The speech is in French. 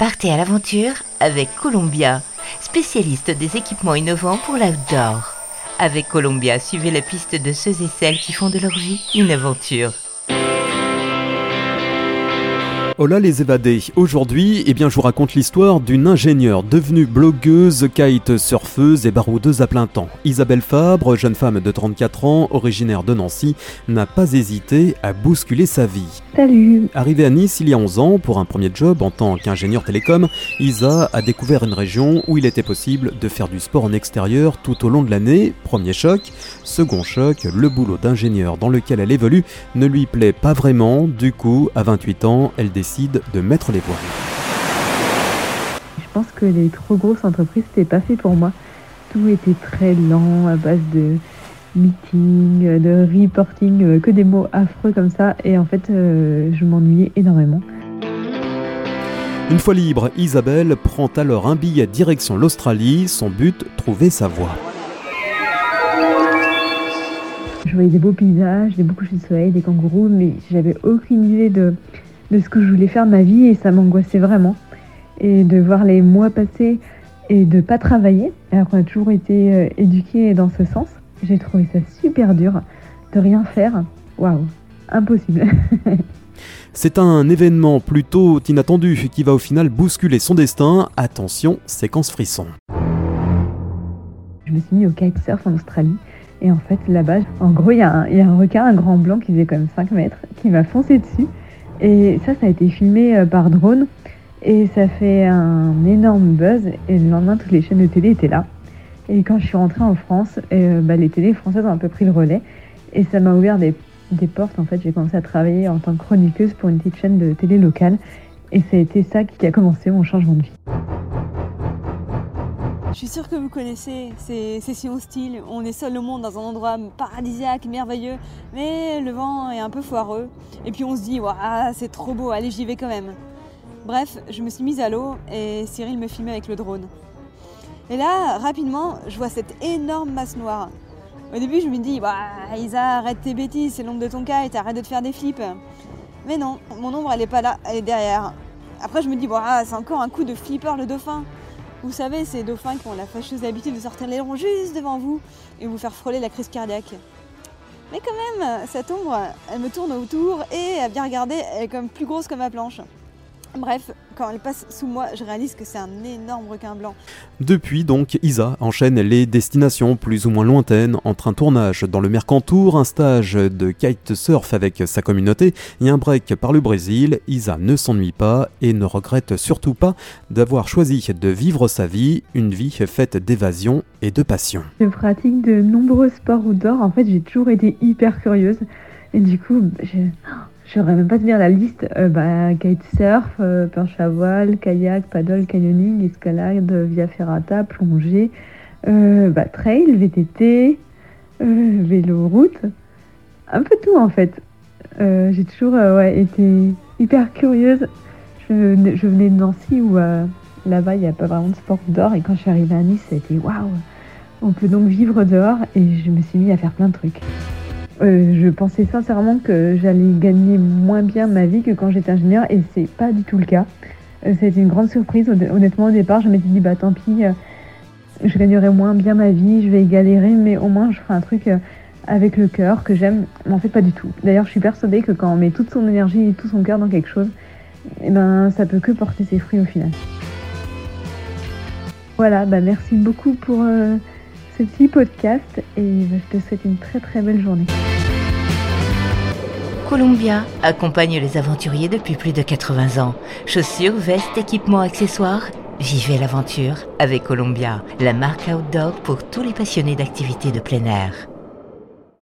Partez à l'aventure avec Columbia, spécialiste des équipements innovants pour l'outdoor. Avec Columbia, suivez la piste de ceux et celles qui font de leur vie une aventure. Hola les évadés. Aujourd'hui, eh bien, je vous raconte l'histoire d'une ingénieure devenue blogueuse, kite surfeuse et baroudeuse à plein temps. Isabelle Fabre, jeune femme de 34 ans, originaire de Nancy, n'a pas hésité à bousculer sa vie. Salut. Arrivée à Nice il y a 11 ans pour un premier job en tant qu'ingénieur télécom, Isa a découvert une région où il était possible de faire du sport en extérieur tout au long de l'année. Premier choc. Second choc, le boulot d'ingénieur dans lequel elle évolue ne lui plaît pas vraiment. Du coup, à 28 ans, elle décide de mettre les voiles. Je pense que les trop grosses entreprises, c'était pas fait pour moi. Tout était très lent, à base de meeting, de reporting, euh, que des mots affreux comme ça. Et en fait, euh, je m'ennuyais énormément. Une fois libre, Isabelle prend alors un billet direction l'Australie. Son but, trouver sa voie. Je voyais des beaux paysages, des beaux couchers de soleil, des kangourous, mais j'avais aucune idée de, de ce que je voulais faire de ma vie et ça m'angoissait vraiment. Et de voir les mois passer et de pas travailler, alors qu'on a toujours été euh, éduqués dans ce sens, j'ai trouvé ça super dur de rien faire. Waouh, impossible. C'est un événement plutôt inattendu qui va au final bousculer son destin. Attention, séquence frisson. Je me suis mis au kitesurf en Australie. Et en fait, là-bas, en gros, il y, a un requin, un grand blanc qui faisait comme 5 mètres, qui m'a foncé dessus. Et ça, ça a été filmé euh, par drone. Et ça fait un énorme buzz. Et le lendemain, toutes les chaînes de télé étaient là. Et quand je suis rentrée en France, euh, bah, les télés françaises ont un peu pris le relais. Et ça m'a ouvert des, des, portes. En fait, j'ai commencé à travailler en tant que chroniqueuse pour une petite chaîne de télé locale. Et ça a été ça qui a commencé mon changement de vie. Je suis sûre que vous connaissez ces sessions hostiles. On est seul au monde dans un endroit paradisiaque, merveilleux, mais le vent est un peu foireux. Et puis on se dit, c'est trop beau, allez, j'y vais quand même. Bref, je me suis mise à l'eau et Cyril me filmait avec le drone. Et là, rapidement, je vois cette énorme masse noire. Au début, je me dis, Isa, arrête tes bêtises, c'est l'ombre de ton kite, arrête de te faire des flips. Mais non, mon ombre, elle est pas là, elle est derrière. Après, je me dis, c'est encore un coup de flipper le dauphin. Vous savez, ces dauphins qui ont la fâcheuse habitude de sortir l'aileron juste devant vous et vous faire frôler la crise cardiaque. Mais quand même, cette ombre, elle me tourne autour et à bien regarder, elle est comme plus grosse que ma planche. Bref, quand elle passe sous moi, je réalise que c'est un énorme requin blanc. Depuis donc, Isa enchaîne les destinations plus ou moins lointaines entre un tournage dans le Mercantour, un stage de kitesurf avec sa communauté et un break par le Brésil. Isa ne s'ennuie pas et ne regrette surtout pas d'avoir choisi de vivre sa vie, une vie faite d'évasion et de passion. Je pratique de nombreux sports outdoor. En fait, j'ai toujours été hyper curieuse et du coup, j'ai je saurais même pas te dire la liste. Euh, bah, kitesurf, euh, à voile, kayak, paddle, canyoning, escalade, via ferrata, plongée, euh, bah, trail, VTT, vélo route, un peu tout en fait. J'ai toujours été hyper curieuse. Je, je venais de Nancy où là-bas il n'y a pas vraiment de sport dehors et quand je suis arrivée à Nice, ça a été waouh! On peut donc vivre dehors et je me suis mis à faire plein de trucs. Euh, je pensais sincèrement que j'allais gagner moins bien ma vie que quand j'étais ingénieur et c'est pas du tout le cas. Euh, C'était une grande surprise. Honnêtement, au départ, je m'étais dit, bah tant pis, euh, je gagnerai moins bien ma vie, je vais galérer, mais au moins je ferai un truc avec le cœur que j'aime. Mais en fait, pas du tout. D'ailleurs, je suis persuadée que quand on met toute son énergie et tout son cœur dans quelque chose, eh ben, ça peut que porter ses fruits au final. Voilà, bah merci beaucoup pour petit podcast et je te souhaite une très très belle journée. Columbia accompagne les aventuriers depuis plus de 80 ans. Chaussures, vestes, équipements, accessoires. Vivez l'aventure avec Columbia, la marque outdoor pour tous les passionnés d'activités de plein air.